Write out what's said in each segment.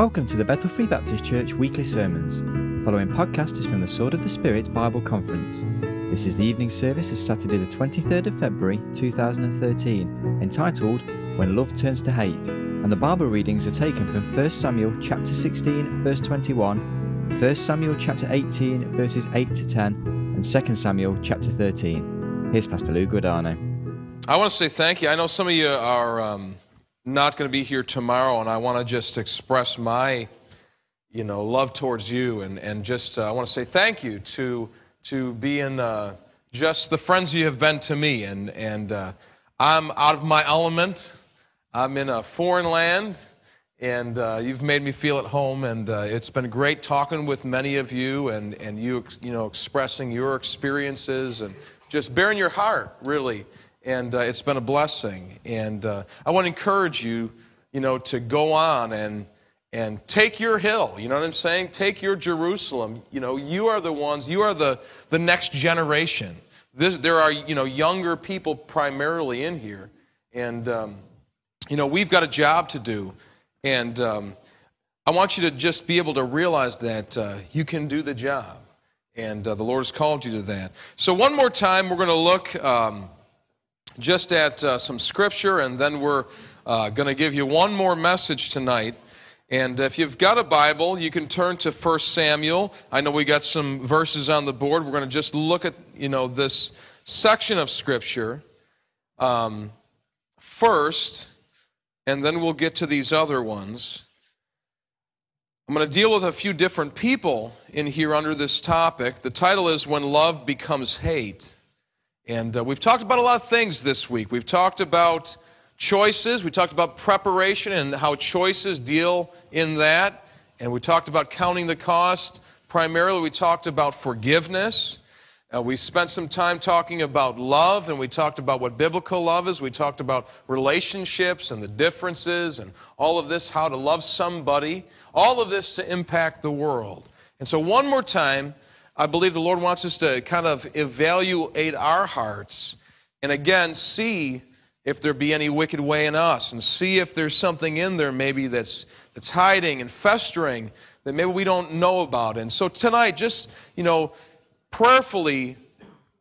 Welcome to the Bethel Free Baptist Church weekly sermons. The following podcast is from the Sword of the Spirit Bible Conference. This is the evening service of Saturday, the 23rd of February 2013, entitled When Love Turns to Hate, and the Bible readings are taken from 1 Samuel chapter 16, verse 21, 1 Samuel chapter 18, verses 8 to 10, and 2 Samuel chapter 13. Here's Pastor Lou Guadano. I want to say thank you. I know some of you are um, not going to be here tomorrow, and I want to just express my, you know, love towards you, and and just uh, I want to say thank you to to being uh, just the friends you have been to me, and and uh, I'm out of my element. I'm in a foreign land, and uh, you've made me feel at home, and uh, it's been great talking with many of you, and and you you know expressing your experiences and just bearing your heart really and uh, it's been a blessing. And uh, I want to encourage you, you know, to go on and and take your hill. You know what I'm saying? Take your Jerusalem. You know, you are the ones. You are the the next generation. This, there are you know younger people primarily in here, and um, you know we've got a job to do, and um, I want you to just be able to realize that uh, you can do the job, and uh, the Lord has called you to that. So one more time, we're going to look. Um, just at uh, some scripture, and then we're uh, going to give you one more message tonight. And if you've got a Bible, you can turn to 1 Samuel. I know we got some verses on the board. We're going to just look at, you know, this section of Scripture um, first, and then we'll get to these other ones. I'm going to deal with a few different people in here under this topic. The title is When Love Becomes Hate. And uh, we've talked about a lot of things this week. We've talked about choices, we talked about preparation and how choices deal in that. And we talked about counting the cost. Primarily, we talked about forgiveness. Uh, we spent some time talking about love, and we talked about what biblical love is. We talked about relationships and the differences and all of this, how to love somebody, all of this to impact the world. And so, one more time, I believe the Lord wants us to kind of evaluate our hearts and again see if there be any wicked way in us and see if there's something in there maybe that's that's hiding and festering that maybe we don't know about. And so tonight just, you know, prayerfully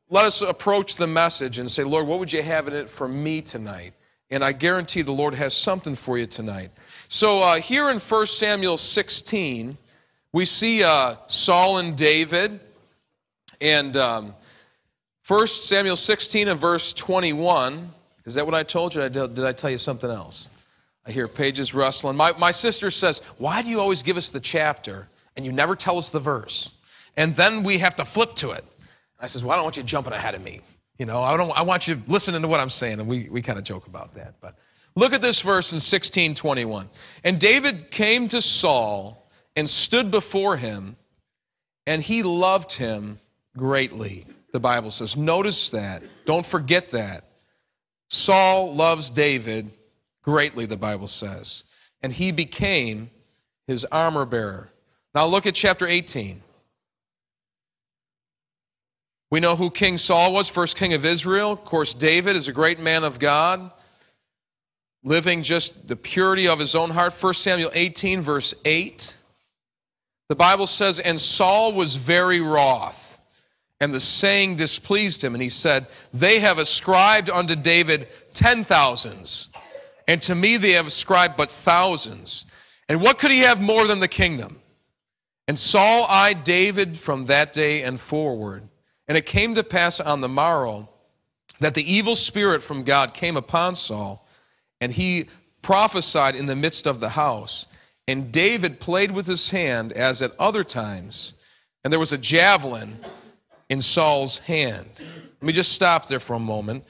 let us approach the message and say, Lord, what would you have in it for me tonight? And I guarantee the Lord has something for you tonight. So uh, here in 1 Samuel 16, we see uh, Saul and David. And um, 1 Samuel 16 and verse 21, is that what I told you? Did I, tell you something else? I hear pages rustling. My, my sister says, Why do you always give us the chapter and you never tell us the verse? And then we have to flip to it. I says, Well, I don't want you jumping ahead of me. You know, I, don't, I want you listening to what I'm saying. And we, we kind of joke about that. But look at this verse in 1621. And David came to Saul and stood before him, and he loved him greatly, the Bible says. Notice that. Don't forget that. Saul loves David greatly, the Bible says. And he became his armor bearer. Now look at chapter 18. We know who King Saul was, first king of Israel. Of course, David is a great man of God, living just the purity of his own heart. 1 Samuel 18, verse 8. The Bible says, And Saul was very wroth, and the saying displeased him. And he said, They have ascribed unto David ten thousands, and to me they have ascribed but thousands. And what could he have more than the kingdom? And Saul eyed David from that day and forward. And it came to pass on the morrow that the evil spirit from God came upon Saul, and he prophesied in the midst of the house. And David played with his hand as at other times, and there was a javelin in Saul's hand. Let me just stop there for a moment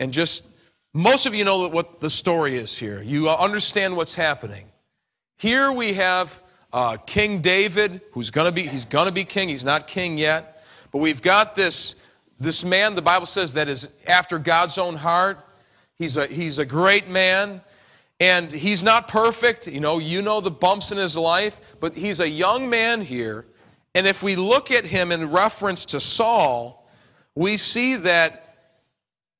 and just, most of you know what the story is here. You understand what's happening. Here we have uh, King David, who's going to be, he's going to be king. He's not king yet. But we've got this, this man, the Bible says, that is after God's own heart. He's a, he's a great man. And he's not perfect. You know, you know the bumps in his life, but he's a young man here. And if we look at him in reference to Saul, we see that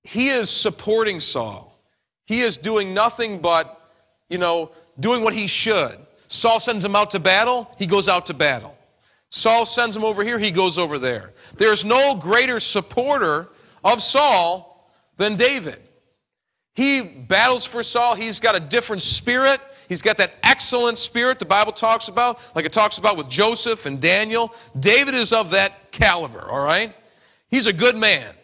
he is supporting Saul. He is doing nothing but, you know, doing what he should. Saul sends him out to battle, he goes out to battle. Saul sends him over here, he goes over there. There's no greater supporter of Saul than David. He battles for Saul. He's got a different spirit. He's got that excellent spirit the Bible talks about, like it talks about with Joseph and Daniel. David is of that caliber, all right? He's a good man.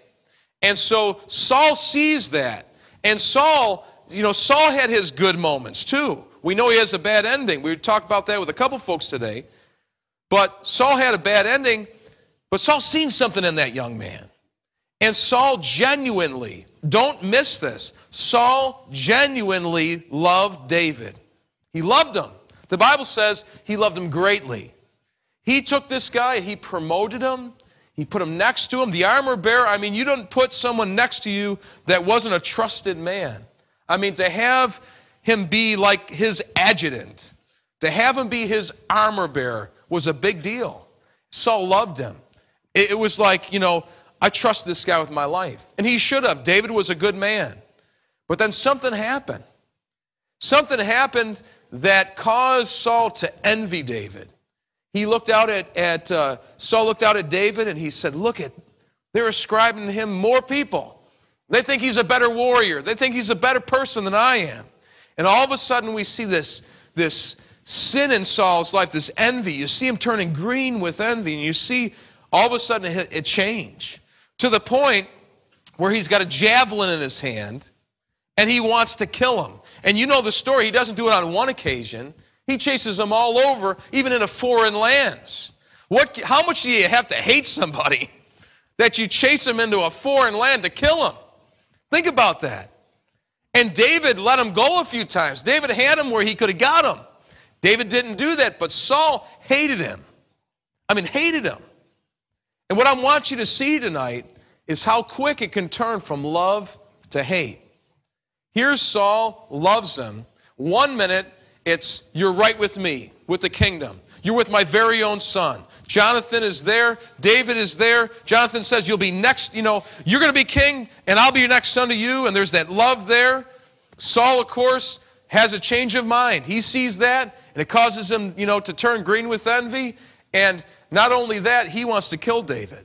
And so Saul sees that. And Saul, you know, Saul had his good moments too. We know he has a bad ending. We talked about that with a couple folks today. But Saul had a bad ending, but Saul seen something in that young man. And Saul genuinely, don't miss this, Saul genuinely loved David. He loved him. The Bible says he loved him greatly. He took this guy, he promoted him, he put him next to him. The armor bearer, I mean, you don't put someone next to you that wasn't a trusted man. I mean, to have him be like his adjutant, to have him be his armor bearer was a big deal. Saul loved him. It, was like, you know, I trust this guy with my life. And he should have. David was a good man. But then something happened. Something happened that caused Saul to envy David. He looked out at, at uh, Saul looked out at David and he said, Look at, they're ascribing to him more people. They think he's a better warrior. They think he's a better person than I am. And all of a sudden we see this, this sin in Saul's life, this envy. You see him turning green with envy, and you see all of a sudden it, it change to the point where he's got a javelin in his hand and he wants to kill him. And you know the story. He doesn't do it on one occasion. He chases them all over, even in a foreign lands. What, how much do you have to hate somebody that you chase them into a foreign land to kill them? Think about that. And David let him go a few times. David had him where he could have got him. David didn't do that, but Saul hated him. I mean, hated him. And what I want you to see tonight is how quick it can turn from love to hate. Here's Saul loves him. One minute, it's you're right with me, with the kingdom. You're with my very own son. Jonathan is there. David is there. Jonathan says, You'll be next, you know, you're going to be king, and I'll be your next son to you. And there's that love there. Saul, of course, has a change of mind. He sees that, and it causes him, you know, to turn green with envy. And not only that, he wants to kill David.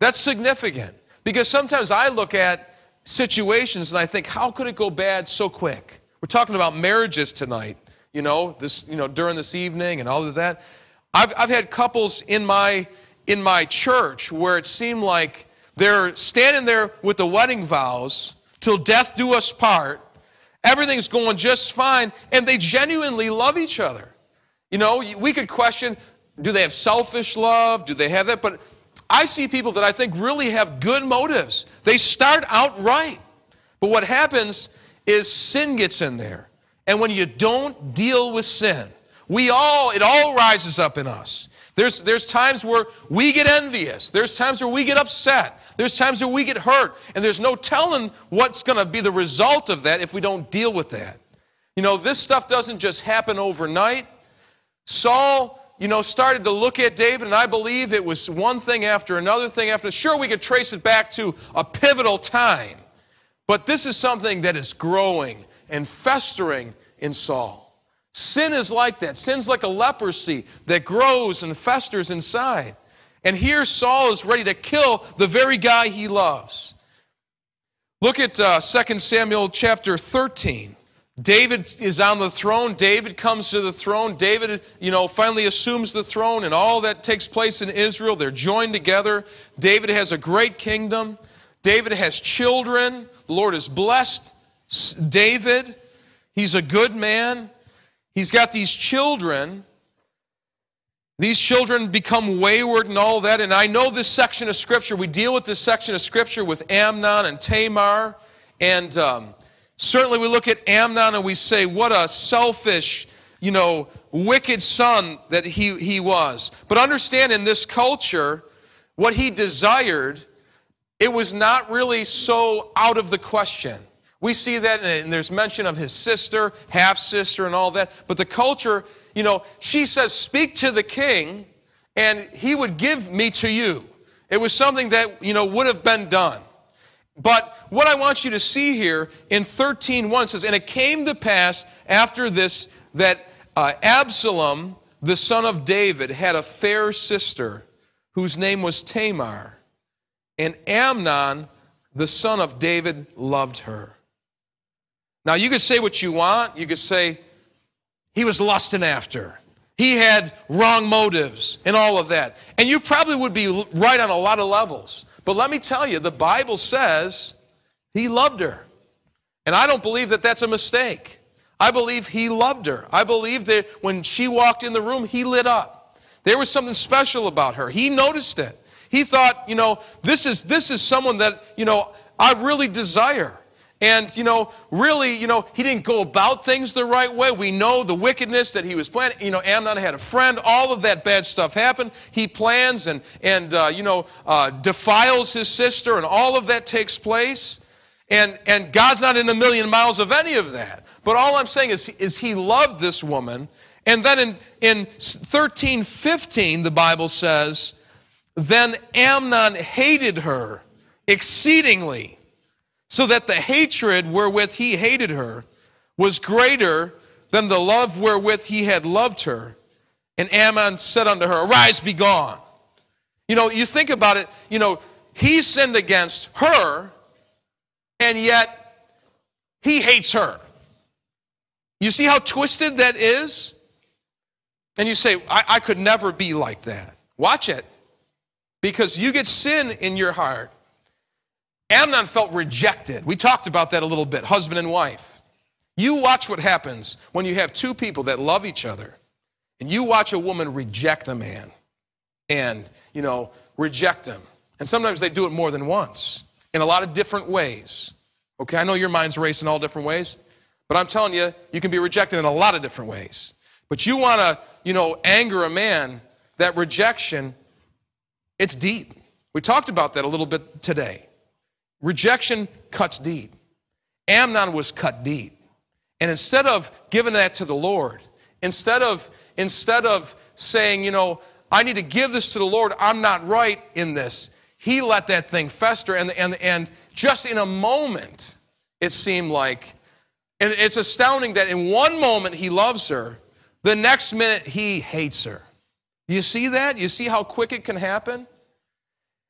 That's significant because sometimes I look at situations and I think, how could it go bad so quick? We're talking about marriages tonight, you know, this, you know, during this evening and all of that. I've, I've had couples in my, in my church where it seemed like they're standing there with the wedding vows till death do us part, Everything's going just fine, and they genuinely love each other. You know, we could question do they have selfish love? Do they have that? But I see people that I think really have good motives. They start out right. But what happens is sin gets in there. And when you don't deal with sin, we all, it all rises up in us. There's, there's times where we get envious. There's times where we get upset. There's times where we get hurt. And there's no telling what's going to be the result of that if we don't deal with that. You know, this stuff doesn't just happen overnight. Saul, you know, started to look at David, and I believe it was one thing after another thing after. Sure, we could trace it back to a pivotal time. But this is something that is growing and festering in Saul. Sin is like that. Sin's like a leprosy that grows and festers inside. And here Saul is ready to kill the very guy he loves. Look at uh, 2 Samuel chapter 13. David is on the throne. David comes to the throne. David, you know, finally assumes the throne, and all that takes place in Israel. They're joined together. David has a great kingdom. David has children. The Lord has blessed David. He's a good man. He's got these children. These children become wayward and all that. And I know this section of Scripture, we deal with this section of Scripture with Amnon and Tamar. And um, certainly we look at Amnon and we say, what a selfish, you know, wicked son that he, he was. But understand in this culture, what he desired, it was not really so out of the question. We see that, and there's mention of his sister, half sister, and all that. But the culture, you know, she says, Speak to the king, and he would give me to you. It was something that, you know, would have been done. But what I want you to see here in 13:1 says, And it came to pass after this that uh, Absalom, the son of David, had a fair sister whose name was Tamar, and Amnon, the son of David, loved her. Now, you could say what you want. You could say he was lusting after. He had wrong motives and all of that. And you probably would be right on a lot of levels. But let me tell you, the Bible says he loved her. And I don't believe that that's a mistake. I believe he loved her. I believe that when she walked in the room, he lit up. There was something special about her. He noticed it. He thought, you know, this is this is someone that, you know, I really desire. And, you know, really, you know, he didn't go about things the right way. We know the wickedness that he was planning. You know, Amnon had a friend. All of that bad stuff happened. He plans and, and uh, you know, uh, defiles his sister, and all of that takes place. And, and God's not in a million miles of any of that. But all I'm saying is, is he loved this woman. And then in, in 13, 15, the Bible says, then Amnon hated her exceedingly, so that the hatred wherewith he hated her was greater than the love wherewith he had loved her. And Amnon said unto her, Arise, be gone. You know, you think about it, you know, he sinned against her, and yet he hates her. You see how twisted that is? And you say, I, I could never be like that. Watch it. Because you get sin in your heart. Amnon felt rejected. We talked about that a little bit, husband and wife. You watch what happens when you have two people that love each other, and you watch a woman reject a man and, you know, reject him. And sometimes they do it more than once in a lot of different ways. Okay, I know your mind's racing all different ways, but I'm telling you, you can be rejected in a lot of different ways. But you want to, you know, anger a man, that rejection, it's deep. We talked about that a little bit today. Rejection cuts deep. Amnon was cut deep. And instead of giving that to the Lord, instead of, instead of saying, you know, I need to give this to the Lord, I'm not right in this, he let that thing fester. And, and, and just in a moment, it seemed like, and it's astounding that in one moment he loves her, the next minute he hates her. You see that? You see how quick it can happen?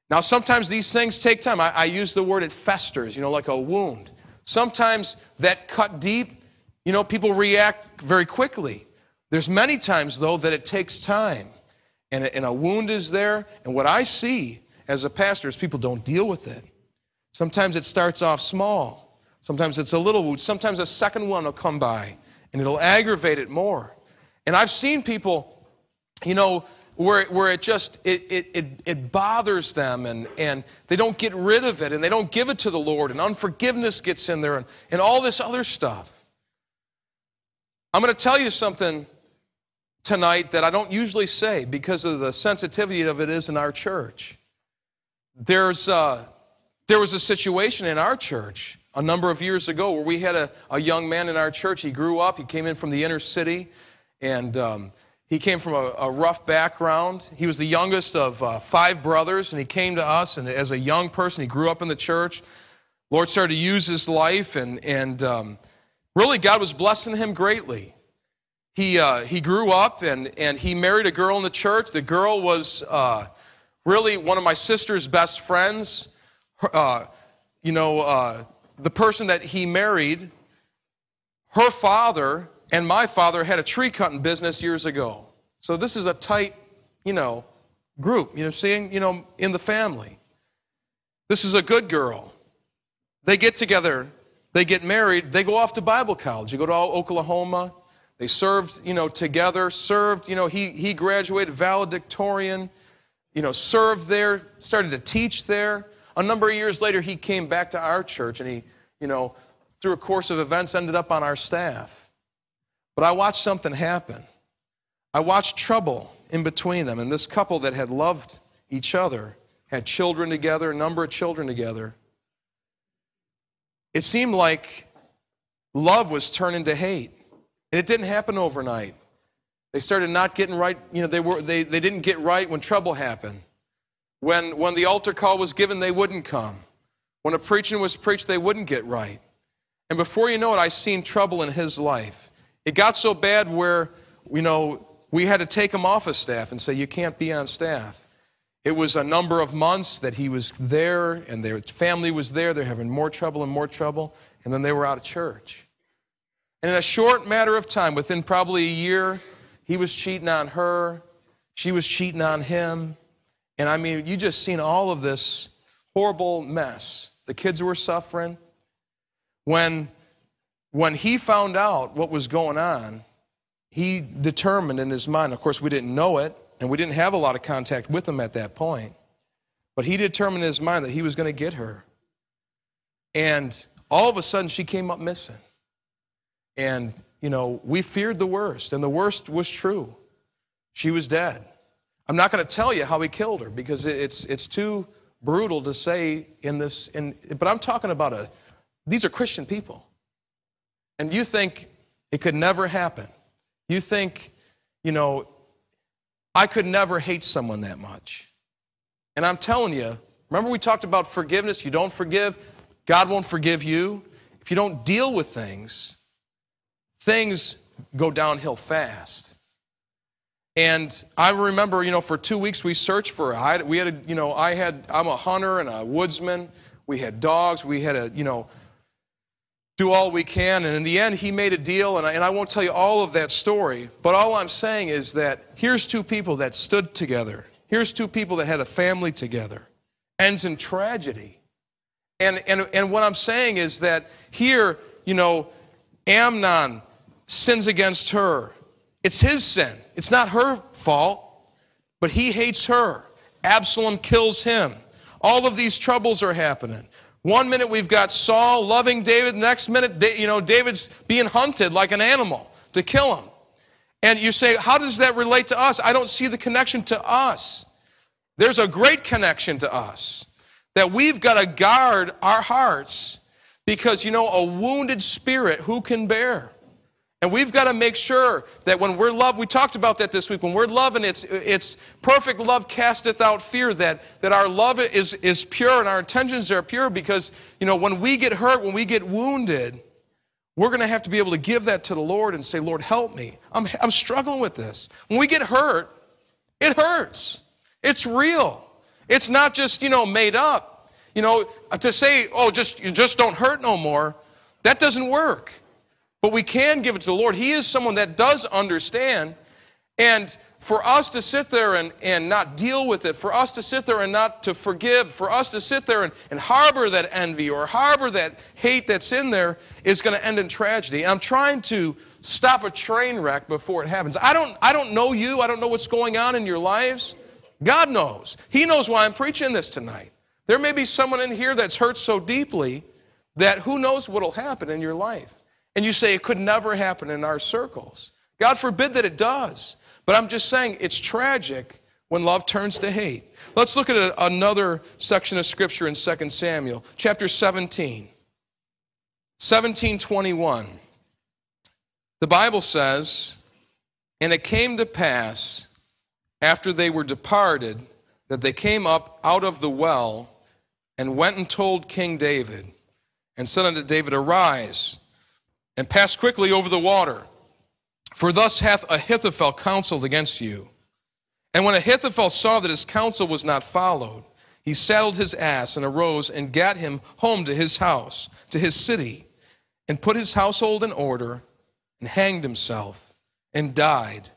Now, sometimes these things take time. I, I, use the word it festers, you know, like a wound. Sometimes that cut deep, you know, people react very quickly. There's many times, though, that it takes time. And a, and a wound is there. And what I see as a pastor is people don't deal with it. Sometimes it starts off small. Sometimes it's a little wound. Sometimes a second one will come by and it'll aggravate it more. And I've seen people, you know, where, where it just it, it, it, it, bothers them and, and they don't get rid of it and they don't give it to the lord and unforgiveness gets in there and, and all this other stuff. I'm going to tell you something tonight that i don't usually say because of the sensitivity of it is in our church. There's uh, there was a situation in our church a number of years ago where we had a, a young man in our church. He grew up he came in from the inner city and um, he came from a, a, rough background. He was the youngest of uh, five brothers, and he came to us. And as a young person, he grew up in the church. Lord started to use his life, and, and um, really, God was blessing him greatly. He, uh, he grew up and, and he married a girl in the church. The girl was uh, really one of my sister's best friends. Uh, you know, uh, the person that he married, her father and my father had a tree cutting business years ago. So this is a tight, you know, group, you know, seeing, you know, in the family. This is a good girl. They get together, they get married, they go off to Bible college. You go to Oklahoma. They served, you know, together, served, you know, he, he graduated valedictorian, you know, served there, started to teach there. A number of years later, he came back to our church and he, you know, through a course of events, ended up on our staff. But I watched something happen. I watched trouble in between them. And this couple that had loved each other, had children together, a number of children together, it seemed like love was turning to hate. And it didn't happen overnight. They started not getting right. You know, they, were, they, they didn't get right when trouble happened. When, when the altar call was given, they wouldn't come. When a preaching was preached, they wouldn't get right. And before you know it, I seen trouble in his life. It got so bad where you know, we had to take him off of staff and say, You can't be on staff. It was a number of months that he was there and their family was there. They're having more trouble and more trouble. And then they were out of church. And in a short matter of time, within probably a year, he was cheating on her. She was cheating on him. And I mean, you just seen all of this horrible mess. The kids were suffering. When, when he found out what was going on, he determined in his mind, of course, we didn't know it, and we didn't have a lot of contact with him at that point. But he determined in his mind that he was going to get her. And all of a sudden, she came up missing. And, you know, we feared the worst, and the worst was true. She was dead. I'm not going to tell you how he killed her because it's, it's too brutal to say in this. In, but I'm talking about a, these are Christian people. And you think it could never happen. You think, you know, I could never hate someone that much. And I'm telling you, remember we talked about forgiveness? You don't forgive, God won't forgive you. If you don't deal with things, things go downhill fast. And I remember, you know, for two weeks we searched for I, we had, a, you know, I had, I'm a hunter and a woodsman. We had dogs. We had a, you know, do all we can. And in the end, he made a deal, and I, and I won't tell you all of that story, but all I'm saying is that here's two people that stood together. Here's two people that had a family together. Ends in tragedy. And, and, and what I'm saying is that here, you know, Amnon sins against her. It's his sin, it's not her fault, but he hates her. Absalom kills him. All of these troubles are happening. One minute we've got Saul loving David, next minute, you know, David's being hunted like an animal to kill him. And you say, how does that relate to us? I don't see the connection to us. There's a great connection to us that we've got to guard our hearts because, you know, a wounded spirit, who can bear? And we've got to make sure that when we're loved, we talked about that this week, when we're loving, it's, it's perfect love casteth out fear, that, that our love is, is pure and our intentions are pure because, you know, when we get hurt, when we get wounded, we're going to have to be able to give that to the Lord and say, Lord, help me. I'm, I'm struggling with this. When we get hurt, it hurts. It's real. It's not just, you know, made up. You know, to say, oh, just, you just don't hurt no more, that doesn't work. But we can give it to the Lord. He is someone that does understand. And for us to sit there and, and not deal with it, for us to sit there and not to forgive, for us to sit there and, and harbor that envy or harbor that hate that's in there is going to end in tragedy. I'm trying to stop a train wreck before it happens. I don't, I don't know you, I don't know what's going on in your lives. God knows. He knows why I'm preaching this tonight. There may be someone in here that's hurt so deeply that who knows what will happen in your life. And you say it could never happen in our circles. God forbid that it does. But I'm just saying it's tragic when love turns to hate. Let's look at another section of scripture in 2 Samuel, chapter 17. 1721. The Bible says, And it came to pass, after they were departed, that they came up out of the well and went and told King David, and said unto David, Arise and pass quickly over the water. For thus hath Ahithophel counseled against you. And when Ahithophel saw that his counsel was not followed, he saddled his ass and arose and gat him home to his house, to his city, and put his household in order, and hanged himself, and died,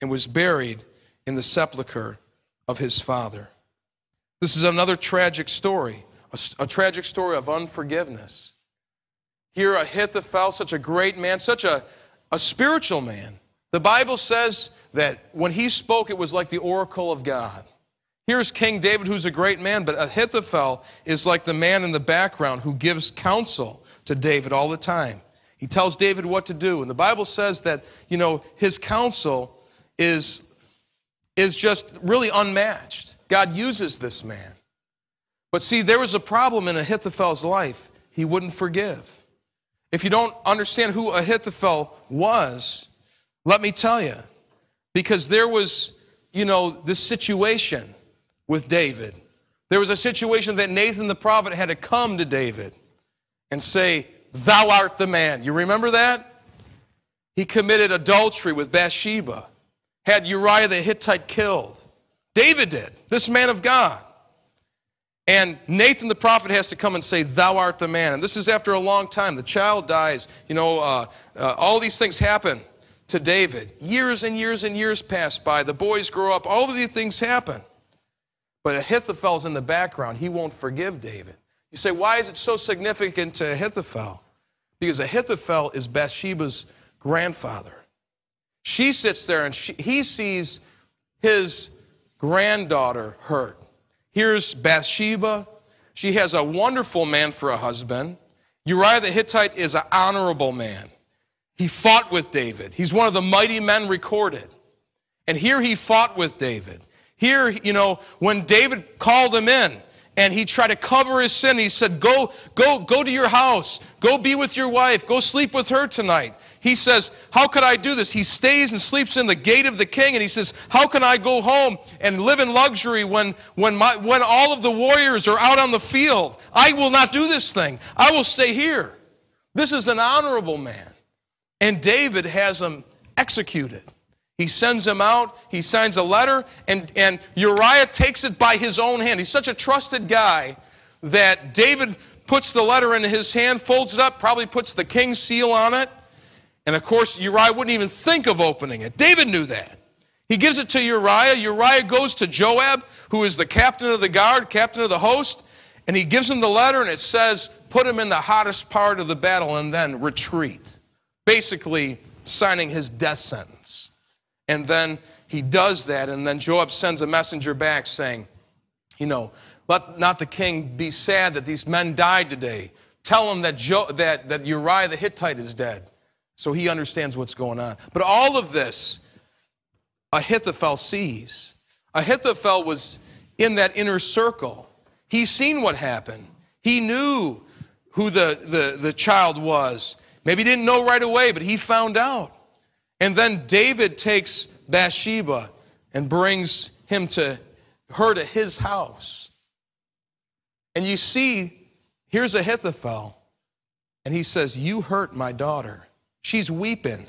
and was buried in the sepulchre of his father. This is another tragic story, a, a tragic story of unforgiveness. Here, Ahithophel, such a great man, such a, a spiritual man. The Bible says that when he spoke, it was like the oracle of God. Here's King David, who's a great man, but Ahithophel is like the man in the background who gives counsel to David all the time. He tells David what to do. And the Bible says that, you know, his counsel is, is just really unmatched. God uses this man. But see, there was a problem in Ahithophel's life. He wouldn't forgive. If you don't understand who Ahithophel was, let me tell you. Because there was, you know, this situation with David. There was a situation that Nathan the prophet had to come to David and say, Thou art the man. You remember that? He committed adultery with Bathsheba, had Uriah the Hittite killed. David did, this man of God. And Nathan the prophet has to come and say, Thou art the man. And this is after a long time. The child dies. You know, uh, uh, all these things happen to David. Years and years and years pass by. The boys grow up. All of these things happen. But Ahithophel's in the background. He won't forgive David. You say, why is it so significant to Ahithophel? Because Ahithophel is Bathsheba's grandfather. She sits there and she, he sees his granddaughter hurt. Here's Bathsheba. She has a wonderful man for a husband. Uriah the Hittite is an honorable man. He fought with David. He's one of the mighty men recorded. And here he fought with David. Here, you know, when David called him in, and he tried to cover his sin. He said, Go, go, go to your house. Go be with your wife. Go sleep with her tonight. He says, How could I do this? He stays and sleeps in the gate of the king, and he says, How can I go home and live in luxury when, when, my, when all of the warriors are out on the field? I will not do this thing. I will stay here. This is an honorable man. And David has him executed. He sends him out, he signs a letter, and, and Uriah takes it by his own hand. He's such a trusted guy that David puts the letter in his hand, folds it up, probably puts the king's seal on it. And of course, Uriah wouldn't even think of opening it. David knew that. He gives it to Uriah. Uriah goes to Joab, who is the captain of the guard, captain of the host, and he gives him the letter, and it says, Put him in the hottest part of the battle and then retreat. Basically, signing his death sentence. And then he does that, and then Joab sends a messenger back saying, You know, let not the king be sad that these men died today. Tell him that, jo- that, that Uriah the Hittite is dead. So he understands what's going on. But all of this, Ahithophel sees. Ahithophel was in that inner circle. He's seen what happened. He knew who the, the, the child was. Maybe he didn't know right away, but he found out. And then David takes Bathsheba and brings him to her to his house. And you see, here's Ahithophel, and he says, You hurt my daughter. She's weeping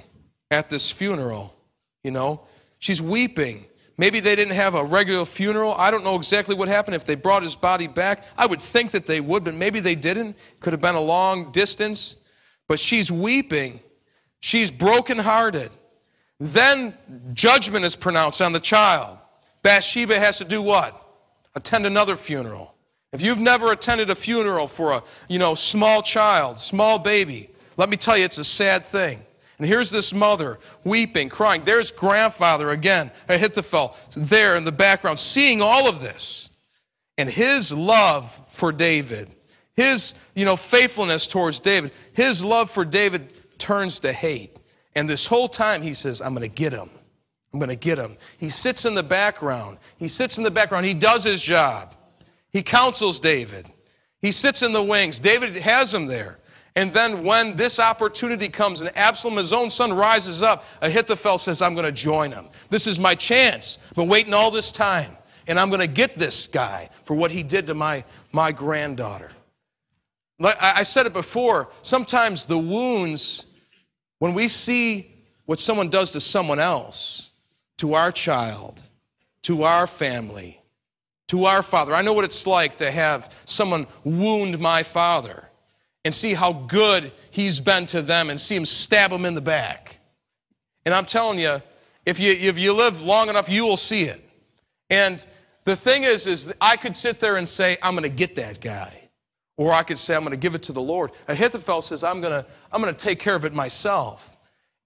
at this funeral, you know. She's weeping. Maybe they didn't have a regular funeral. I don't know exactly what happened. If they brought his body back, I would think that they would, but maybe they didn't. Could have been a long distance. But she's weeping. She's brokenhearted. Then judgment is pronounced on the child. Bathsheba has to do what? Attend another funeral. If you've never attended a funeral for a you know small child, small baby, let me tell you it's a sad thing. And here's this mother weeping, crying. There's grandfather again, Ahithophel, there in the background, seeing all of this. And his love for David, his you know faithfulness towards David, his love for David turns to hate. And this whole time he says, I'm going to get him. I'm going to get him. He sits in the background. He sits in the background. He does his job. He counsels David. He sits in the wings. David has him there. And then when this opportunity comes and Absalom, his own son, rises up, Ahithophel says, I'm going to join him. This is my chance. I've been waiting all this time. And I'm going to get this guy for what he did to my, my granddaughter. I said it before. Sometimes the wounds when we see what someone does to someone else, to our child, to our family, to our father, I know what it's like to have someone wound my father and see how good he's been to them and see him stab him in the back. And I'm telling you, if you, if you live long enough, you will see it. And the thing is, is I could sit there and say, I'm going to get that guy. Or I could say, I'm going to give it to the Lord. Ahithophel says, I'm going to, I'm going to take care of it myself.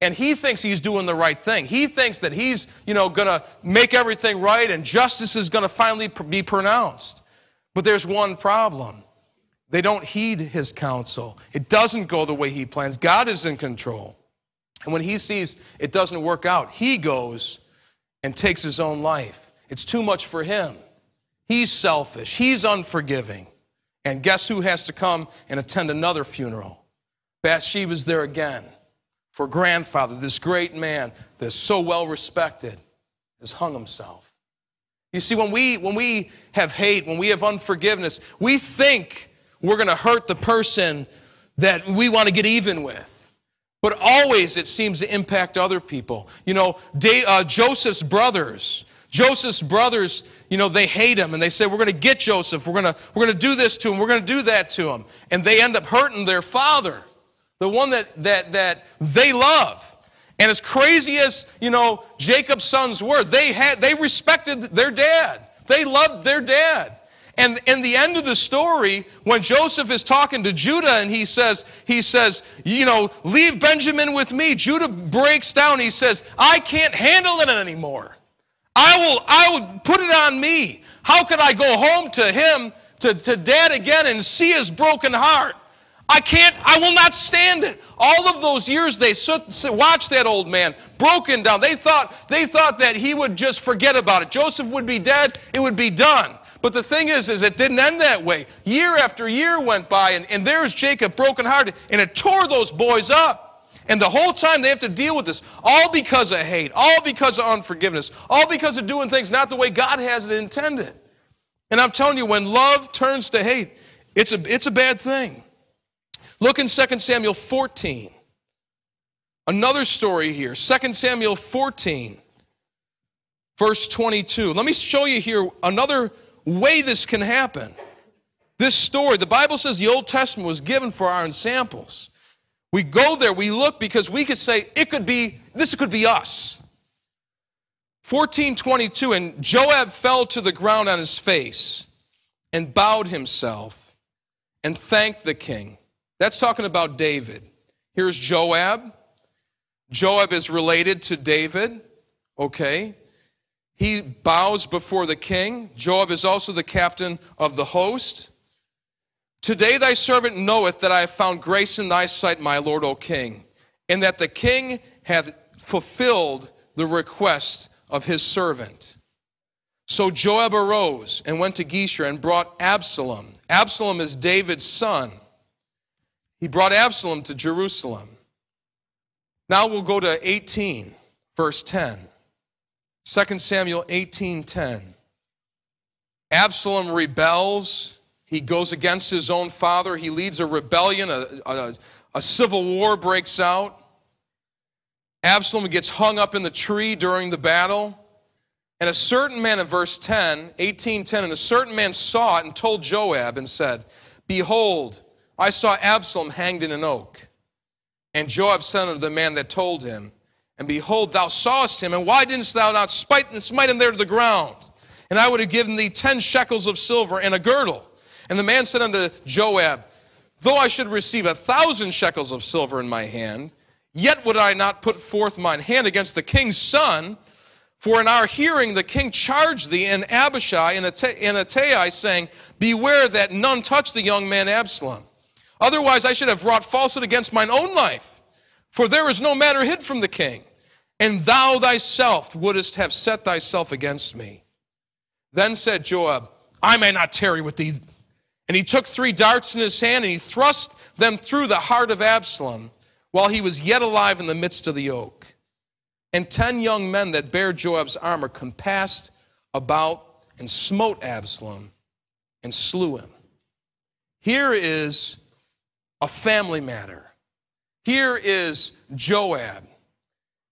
And he thinks he's doing the right thing. He thinks that he's, you know, going to make everything right and justice is going to finally be pronounced. But there's one problem. They don't heed his counsel. It doesn't go the way he plans. God is in control. And when he sees it doesn't work out, he goes and takes his own life. It's too much for him. He's selfish. He's unforgiving. And guess who has to come and attend another funeral? Bathsheba's there again. For grandfather, this great man that's so well respected, has hung himself. You see, when we, when we have hate, when we have unforgiveness, we think we're going to hurt the person that we want to get even with. But always it seems to impact other people. You know, uh, Joseph's brothers, Joseph's brothers, you know, they hate him and they say, We're going to get Joseph. We're going to, we're to do this to him. We're going to do that to him. And they end up hurting their father, the one that, that, that they love. And as crazy as, you know, Jacob's sons were, they, had, they respected their dad. They loved their dad. And in the end of the story, when Joseph is talking to Judah and he says, he says, you know, leave Benjamin with me, Judah breaks down. He says, I can't handle it anymore. I will, I will put it on me. How could I go home to him, to, to dad again and see his broken heart? I can't, I will not stand it. All of those years they watched that old man broken down. They thought, they thought that he would just forget about it. Joseph would be dead, it would be done. But the thing is, is it didn't end that way. Year after year went by, and, and there's Jacob brokenhearted, and it tore those boys up. And the whole time they have to deal with this, all because of hate, all because of unforgiveness, all because of doing things not the way God has it intended. And I'm telling you, when love turns to hate, it's a, it's a bad thing. Look in 2 Samuel 14. Another story here. 2 Samuel 14, verse 22. Let me show you here another way this can happen. This story, the Bible says the Old Testament was given for our ensamples. We go there, we look because we could say it could be, this could be us. 1422, and Joab fell to the ground on his face and bowed himself and thanked the king. That's talking about David. Here's Joab. Joab is related to David, okay? He bows before the king. Joab is also the captain of the host. Today thy servant knoweth that I have found grace in thy sight, my lord, O king, and that the king hath fulfilled the request of his servant. So Joab arose and went to Geshur and brought Absalom. Absalom is David's son. He brought Absalom to Jerusalem. Now we'll go to 18, verse 10. 2 Samuel 18:10. Absalom rebels. He goes against his own father. He leads a rebellion. A, a, a civil war breaks out. Absalom gets hung up in the tree during the battle. And a certain man in verse 10, 18:10, and a certain man saw it and told Joab and said, Behold, I saw Absalom hanged in an oak. And Joab said unto the man that told him, and behold, thou sawest him, and why didst thou not smite, smite him there to the ground? And I would have given thee ten shekels of silver and a girdle. And the man said unto Joab, Though I should receive a thousand shekels of silver in my hand, yet would I not put forth mine hand against the king's son. For in our hearing the king charged thee and Abishai and Ittai, saying, Beware that none touch the young man Absalom. Otherwise I should have wrought falsehood against mine own life. For there is no matter hid from the king and thou thyself wouldst have set thyself against me. Then said Joab, I may not tarry with thee. And he took three darts in his hand, and he thrust them through the heart of Absalom, while he was yet alive in the midst of the oak. And ten young men that bare Joab's armor compassed about and smote Absalom and slew him. Here is a family matter. Here is Joab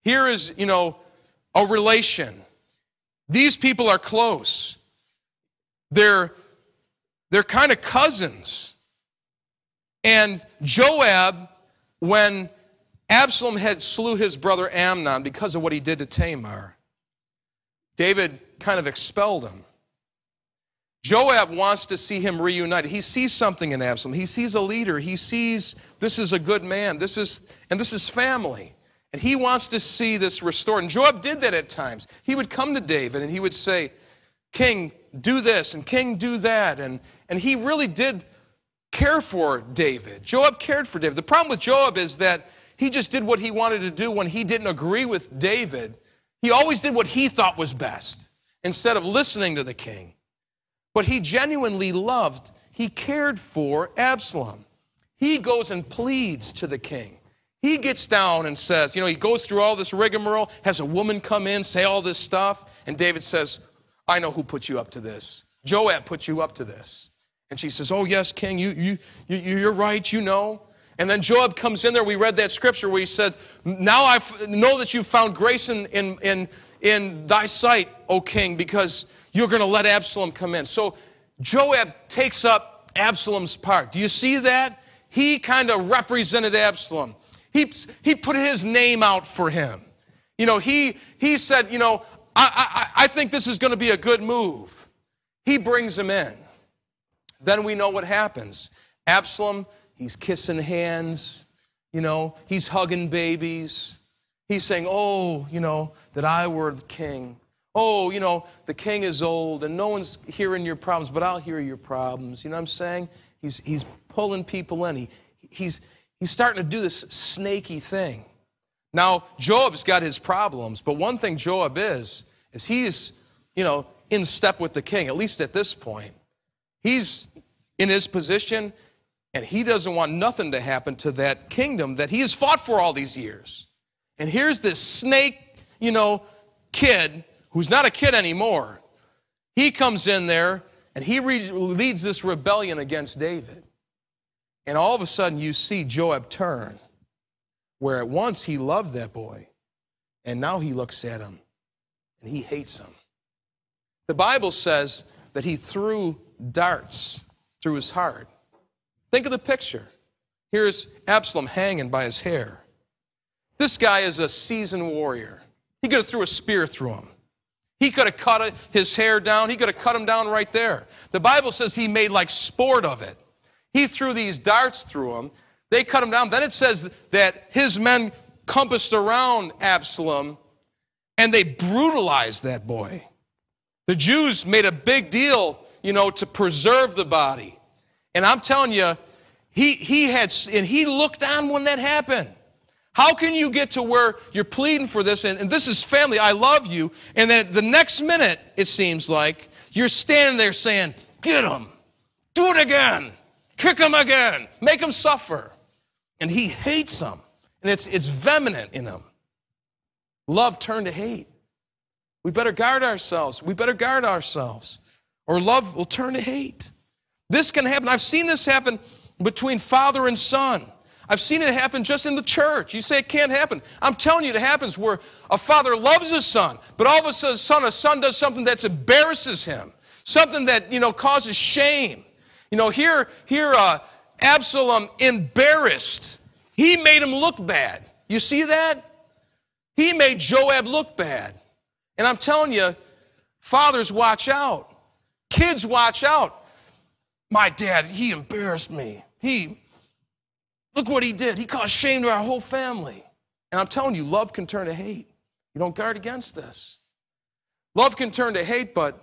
here is, you know, a relation. These people are close. They're, they're kind of cousins. And Joab, when Absalom had slew his brother Amnon because of what he did to Tamar, David kind of expelled him. Joab wants to see him reunited. He sees something in Absalom. He sees a leader. He sees this is a good man. This is and this is family. And he wants to see this restored. And Joab did that at times. He would come to David and he would say, King, do this, and King, do that. And, and he really did care for David. Joab cared for David. The problem with Joab is that he just did what he wanted to do when he didn't agree with David. He always did what he thought was best instead of listening to the king. But he genuinely loved, he cared for Absalom. He goes and pleads to the king. He gets down and says, you know, he goes through all this rigmarole, has a woman come in, say all this stuff, and David says, I know who put you up to this. Joab put you up to this. And she says, Oh, yes, king, you, you, you, you're right, you know. And then Joab comes in there. We read that scripture where he said, Now I know that you've found grace in, in, in, in thy sight, O king, because you're going to let Absalom come in. So Joab takes up Absalom's part. Do you see that? He kind of represented Absalom. He, he put his name out for him. You know, he, he said, you know, I, I, I think this is going to be a good move. He brings him in. Then we know what happens. Absalom, he's kissing hands, you know, he's hugging babies. He's saying, Oh, you know, that I were the king. Oh, you know, the king is old and no one's hearing your problems, but I'll hear your problems. You know what I'm saying? He's, he's pulling people in. He, he's, he's starting to do this snaky thing. Now, Joab's got his problems, but one thing Joab is, is he's, you know, in step with the king, at least at this point. He's in his position, and he doesn't want nothing to happen to that kingdom that he has fought for all these years. And here's this snake, you know, kid who's not a kid anymore. He comes in there and he re- leads this rebellion against David. And all of a sudden, you see Joab turn, where at once he loved that boy, and now he looks at him and he hates him. The Bible says that he threw darts through his heart. Think of the picture. Here's Absalom hanging by his hair. This guy is a seasoned warrior. He could have threw a spear through him. He could have cut his hair down. He could have cut him down right there. The Bible says he made like sport of it. He threw these darts through him. They cut him down. Then it says that his men compassed around Absalom and they brutalized that boy. The Jews made a big deal, you know, to preserve the body. And I'm telling you, he, he had, and he looked on when that happened. How can you get to where you're pleading for this and, and, this is family, I love you, and then the next minute, it seems like, you're standing there saying, Get him, do it again, kick him again, make him suffer. And he hates them, and it's, it's vehement in him. Love turned to hate. We better guard ourselves. We better guard ourselves, or love will turn to hate. This can happen. I've seen this happen between father and son. I've seen it happen just in the church. You say it can't happen. I'm telling you, it happens where a father loves his son, but all of a sudden, son, a son does something that embarrasses him, something that you know causes shame. You know, here, here, uh, Absalom embarrassed. He made him look bad. You see that? He made Joab look bad. And I'm telling you, fathers, watch out. Kids, watch out. My dad, he embarrassed me. He Look what he did. He caused shame to our whole family. And I'm telling you, love can turn to hate. You don't guard against this. Love can turn to hate, but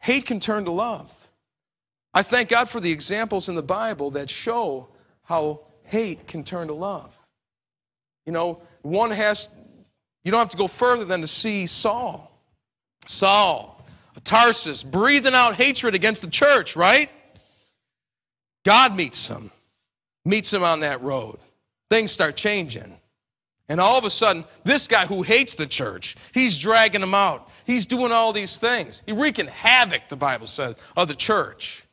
hate can turn to love. I thank God for the examples in the Bible that show how hate can turn to love. You know, one has, you don't have to go further than to see Saul. Saul, a Tarsus, breathing out hatred against the church, right? God meets him meets him on that road. Things start changing. And all of a sudden, this guy who hates the church, he's dragging them out. He's doing all these things. He's wreaking havoc, the Bible says, of the church.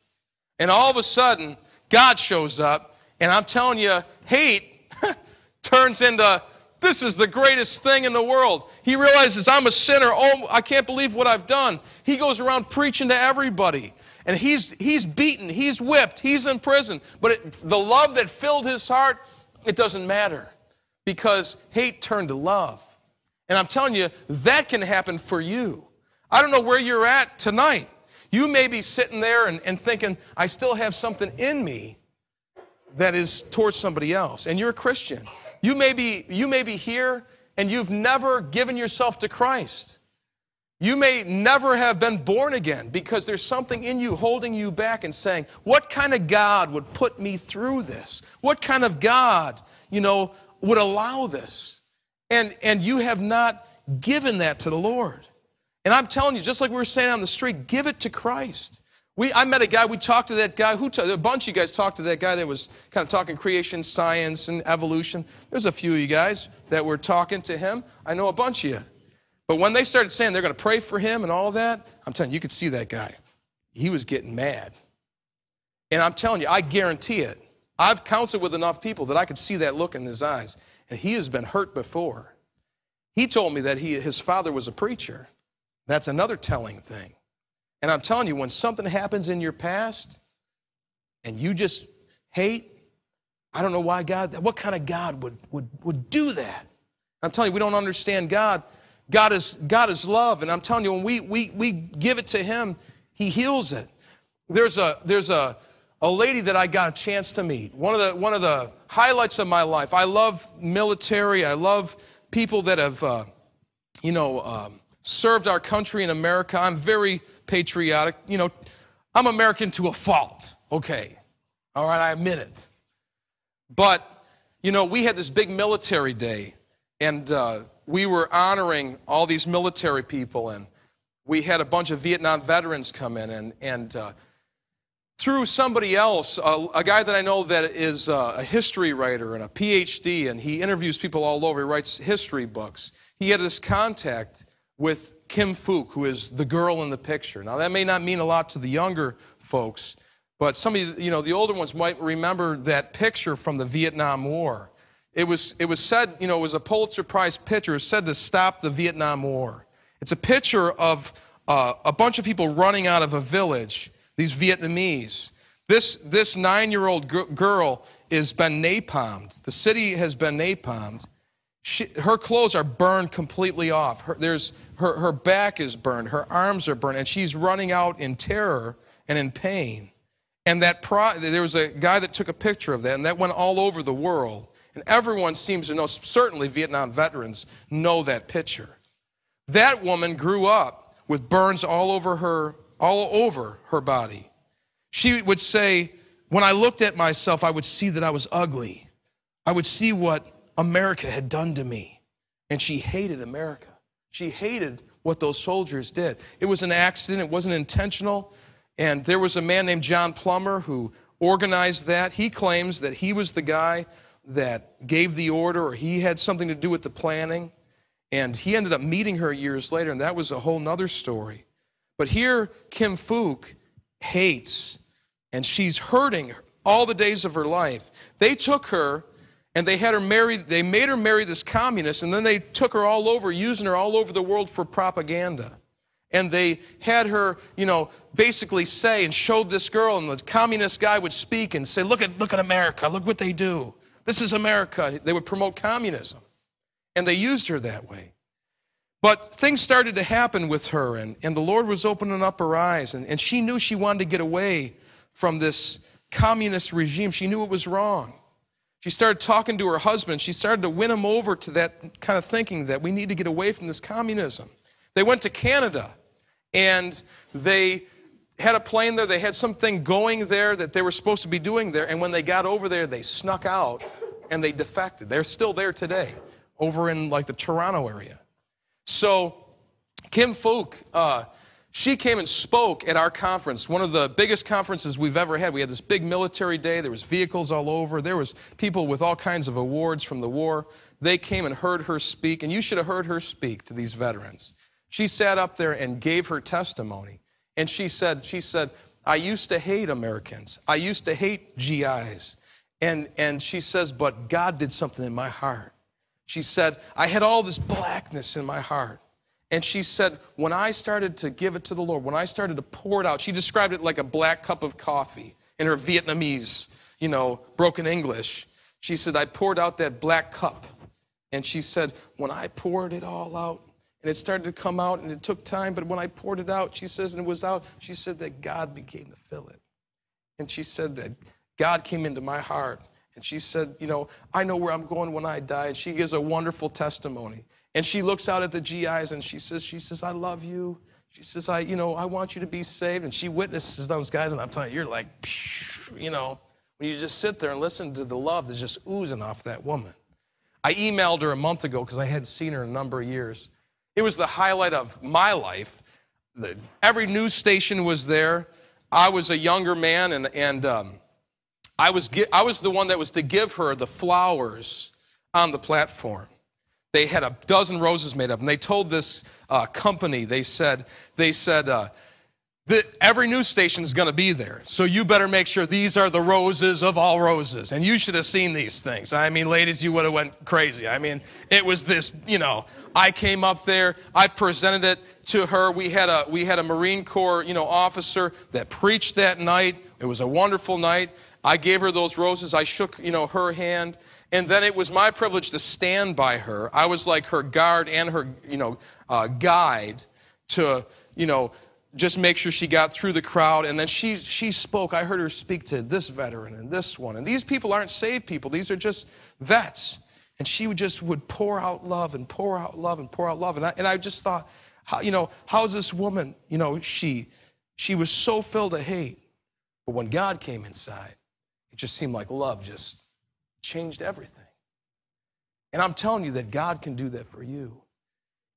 And all of a sudden, God shows up, and I'm telling you, hate turns into this is the greatest thing in the world. He realizes I'm a sinner. Oh, I can't believe what I've done. He goes around preaching to everybody and he's, he's beaten, he's whipped, he's in prison. But it, the love that filled his heart, it doesn't matter because hate turned to love. And I'm telling you, that can happen for you. I don't know where you're at tonight. You may be sitting there and, and thinking, I still have something in me that is towards somebody else. And you're a Christian. You may be, you may be here and you've never given yourself to Christ. You may never have been born again because there's something in you holding you back and saying, What kind of God would put me through this? What kind of God, you know, would allow this? And, and you have not given that to the Lord. And I'm telling you, just like we were saying on the street, give it to Christ. We, I met a guy, we talked to that guy, who t- a bunch of you guys talked to that guy that was kind of talking creation science and evolution. There's a few of you guys that were talking to him. I know a bunch of you. But when they started saying they're going to pray for him and all that, I'm telling you, you could see that guy. He was getting mad. And I'm telling you, I guarantee it. I've counseled with enough people that I could see that look in his eyes. And he has been hurt before. He told me that he, his father was a preacher. That's another telling thing. And I'm telling you, when something happens in your past and you just hate, I don't know why God, what kind of God would, would, would do that? I'm telling you, we don't understand God. God is, God is love. And I'm telling you, when we, we, we give it to Him, He heals it. There's a, there's a, a lady that I got a chance to meet. One of the, one of the highlights of my life. I love military. I love people that have, uh, you know, um, served our country in America. I'm very patriotic. You know, I'm American to a fault. Okay. All right, I admit it. But, you know, we had this big military day, and uh, we were honoring all these military people, and we had a bunch of Vietnam veterans come in, and, and uh, through somebody else, a, a, guy that I know that is uh, a history writer and a PhD, and he interviews people all over. He writes history books. He had this contact with Kim Phuc, who is the girl in the picture. Now, that may not mean a lot to the younger folks, but some of you know, the older ones might remember that picture from the Vietnam War. It was, it was said, you know, it was a Pulitzer Prize picture. It was said to stop the Vietnam War. It's a picture of uh, a bunch of people running out of a village these Vietnamese. This, this nine year old g- girl has been napalmed. The city has been napalmed. She, her clothes are burned completely off. Her, there's, her, her back is burned. Her arms are burned. And she's running out in terror and in pain. And that pro, there was a guy that took a picture of that, and that went all over the world. And everyone seems to know, certainly Vietnam veterans know that picture. That woman grew up with burns all over her all over her body. She would say, When I looked at myself, I would see that I was ugly. I would see what America had done to me. And she hated America. She hated what those soldiers did. It was an accident, it wasn't intentional. And there was a man named John Plummer who organized that. He claims that he was the guy that gave the order or he had something to do with the planning. And he ended up meeting her years later, and that was a whole nother story. But here, Kim Phuc hates, and she's hurting all the days of her life. They took her and they had her marry, they made her marry this communist, and then they took her all over, using her all over the world for propaganda. And they had her, you know, basically say and showed this girl, and the communist guy would speak and say, Look at, look at America, look what they do. This is America. They would promote communism. And they used her that way. But things started to happen with her, and, and the Lord was opening up her eyes, and, and she knew she wanted to get away from this communist regime. She knew it was wrong. She started talking to her husband. She started to win him over to that kind of thinking that we need to get away from this communism. They went to Canada, and they had a plane there. They had something going there that they were supposed to be doing there. And when they got over there, they snuck out and they defected. They're still there today, over in like the Toronto area. So, Kim Phuc, uh, she came and spoke at our conference, one of the biggest conferences we've ever had. We had this big military day. There was vehicles all over. There was people with all kinds of awards from the war. They came and heard her speak, and you should have heard her speak to these veterans. She sat up there and gave her testimony. And she said, she said, I used to hate Americans. I used to hate GIs. And, and she says, but God did something in my heart. She said, I had all this blackness in my heart. And she said, when I started to give it to the Lord, when I started to pour it out, she described it like a black cup of coffee in her Vietnamese, you know, broken English. She said, I poured out that black cup. And she said, when I poured it all out, and it started to come out, and it took time, but when I poured it out, she says, and it was out, she said that God began to fill it. And she said that God came into my heart and she said, You know, I know where I'm going when I die. And she gives a wonderful testimony. And she looks out at the GIs and she says, She says, I love you. She says, I, you know, I want you to be saved. And she witnesses those guys, and I'm telling you, you're like, you know, when you just sit there and listen to the love that's just oozing off that woman. I emailed her a month ago because I hadn't seen her in a number of years. It was the highlight of my life. The, every news station was there. I was a younger man, and, and um, I was, I was the one that was to give her the flowers on the platform. They had a dozen roses made up, and they told this uh, company, they said, they said uh, the, every news station is going to be there. So you better make sure these are the roses of all roses. And you should have seen these things. I mean, ladies, you would have went crazy. I mean, it was this, you know, I came up there, I presented it to her. We had a, we had a Marine Corps, you know, officer that preached that night. It was a wonderful night. I gave her those roses. I shook, you know, her hand. And then it was my privilege to stand by her. I was like her guard and her, you know, uh, guide to, you know, just make sure she got through the crowd. And then she, she spoke. I heard her speak to this veteran and this one. And these people aren't saved people, these are just vets. And she would just would pour out love and pour out love and pour out love. And I, and I just thought, how, you know, how's this woman? You know, she, she was so filled with hate. But when God came inside, it just seemed like love just changed everything. And I'm telling you that God can do that for you.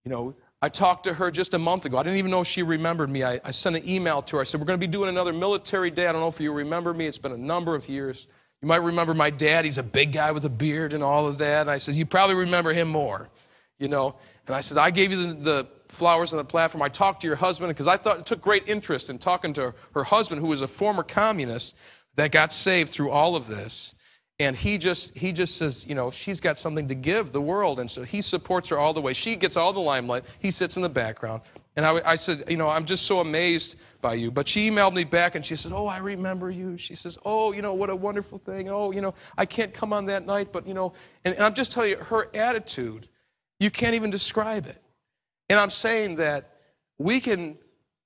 You know, I talked to her just a month ago. I didn't even know she remembered me. I, I sent an email to her. I said, We're going to be doing another military day. I don't know if you remember me. It's been a number of years. You might remember my dad. He's a big guy with a beard and all of that. And I said, You probably remember him more, you know. And I said, I gave you the, the flowers on the platform. I talked to your husband because I thought it took great interest in talking to her husband, who was a former communist that got saved through all of this and he just he just says you know she's got something to give the world. And so he supports her all the way. She gets all the limelight. He sits in the background. And I, I, said you know i'm just so amazed by you. But she emailed me back and she said oh i remember you. She says oh you know what a wonderful thing. Oh you know i can't come on that night but you know and, and i'm just telling you her attitude you can't even describe it. And i'm saying that we can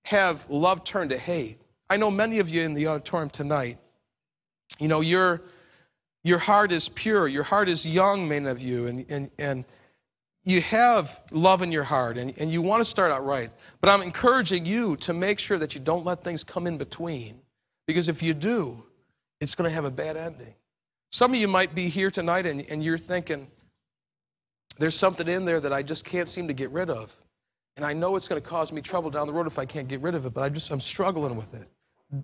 have love turned to hate. I know many of you in the auditorium tonight you know you're your heart is pure. Your heart is young, many of you, and, and, and you have love in your heart and, and you want to start out right. But I'm encouraging you to make sure that you don't let things come in between. Because if you do, it's going to have a bad ending. Some of you might be here tonight and, and you're thinking, there's something in there that I just can't seem to get rid of. And I know it's going to cause me trouble down the road if I can't get rid of it, but I just, I'm struggling with it.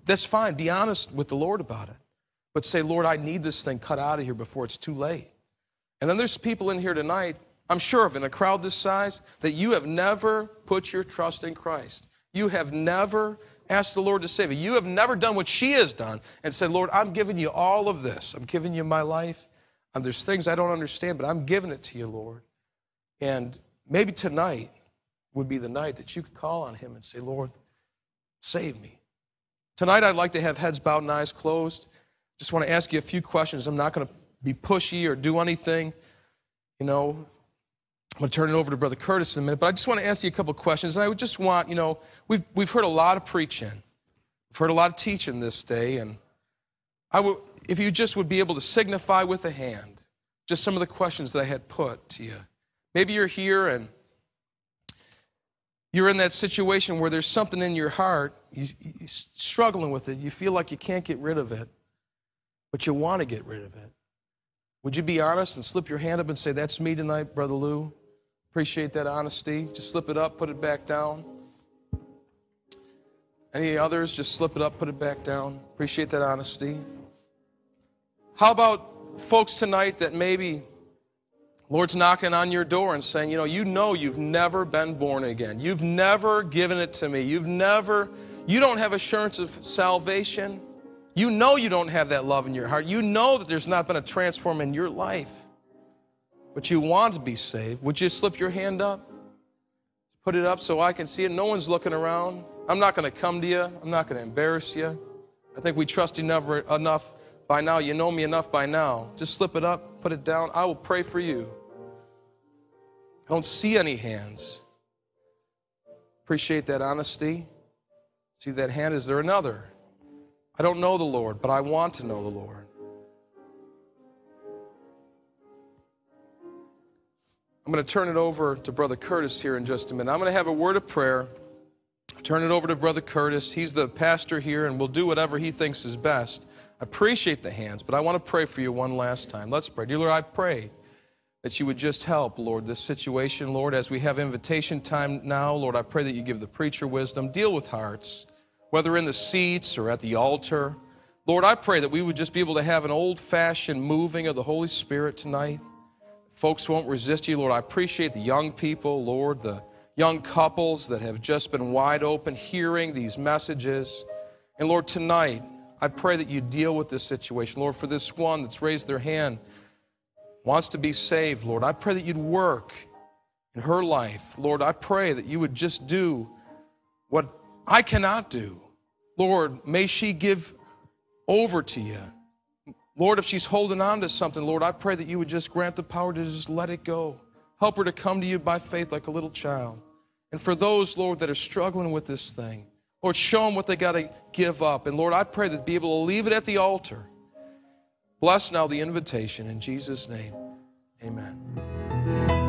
That's fine. Be honest with the Lord about it but say, Lord, I need this thing cut out of here before it's too late. And then there's people in here tonight, I'm sure of, in a crowd this size, that you have never put your trust in Christ. You have never asked the Lord to save you. You have never done what she has done and said, Lord, I'm giving you all of this. I'm giving you my life. And there's things I don't understand, but I'm giving it to you, Lord. And maybe tonight would be the night that you could call on Him and say, Lord, save me. Tonight, I'd like to have heads bowed and eyes closed just want to ask you a few questions. I'm not going to be pushy or do anything. You know, I'm going to turn it over to Brother Curtis in a minute, but I just want to ask you a couple questions. And I would just want, you know, we've, we've heard a lot of preaching, we've heard a lot of teaching this day, and I would, if you just would be able to signify with a hand just some of the questions that I had put to you. Maybe you're here and you're in that situation where there's something in your heart, you, are struggling with it, you feel like you can't get rid of it but you want to get rid of it. Would you be honest and slip your hand up and say, That's me tonight, Brother Lou? Appreciate that honesty. Just slip it up, put it back down. Any others? Just slip it up, put it back down. Appreciate that honesty. How about folks tonight that maybe Lord's knocking on your door and saying, you know, you know you've never been born again. You've never given it to me. You've never, you don't have assurance of salvation. You know you don't have that love in your heart. You know that there's not been a transform in your life. But you want to be saved. Would you slip your hand up? Put it up so I can see it. No one's looking around. I'm not going to come to you. I'm not going to embarrass you. I think we trust you enough, enough by now. You know me enough by now. Just slip it up, put it down. I will pray for you. I don't see any hands. Appreciate that honesty. See that hand? Is there another? I don't know the Lord, but I want to know the Lord. I'm going to turn it over to Brother Curtis here in just a minute. I'm going to have a word of prayer. Turn it over to Brother Curtis. He's the pastor here, and we'll do whatever he thinks is best. I appreciate the hands, but I want to pray for you one last time. Let's pray. Dear Lord, I pray that you would just help, Lord, this situation, Lord, as we have invitation time now. Lord, I pray that you give the preacher wisdom, deal with hearts whether in the seats or at the altar. Lord, I pray that we would just be able to have an old fashioned moving of the Holy Spirit tonight. Folks won't resist you, Lord. I appreciate the young people, Lord, the young couples that have just been wide open hearing these messages. And Lord, tonight, I pray that you deal with this situation. Lord, for this one that's raised their hand, wants to be saved, Lord, I pray that you'd work in her life. Lord, I pray that you would just do what I cannot do. Lord, may she give over to you. Lord, if she's holding on to something, Lord, I pray that you would just grant the power to just let it go. Help her to come to you by faith like a little child. And for those, Lord, that are struggling with this thing, Lord, show them what they got to give up. And Lord, I pray that be able to leave it at the altar. Bless now the invitation in Jesus' name. Amen.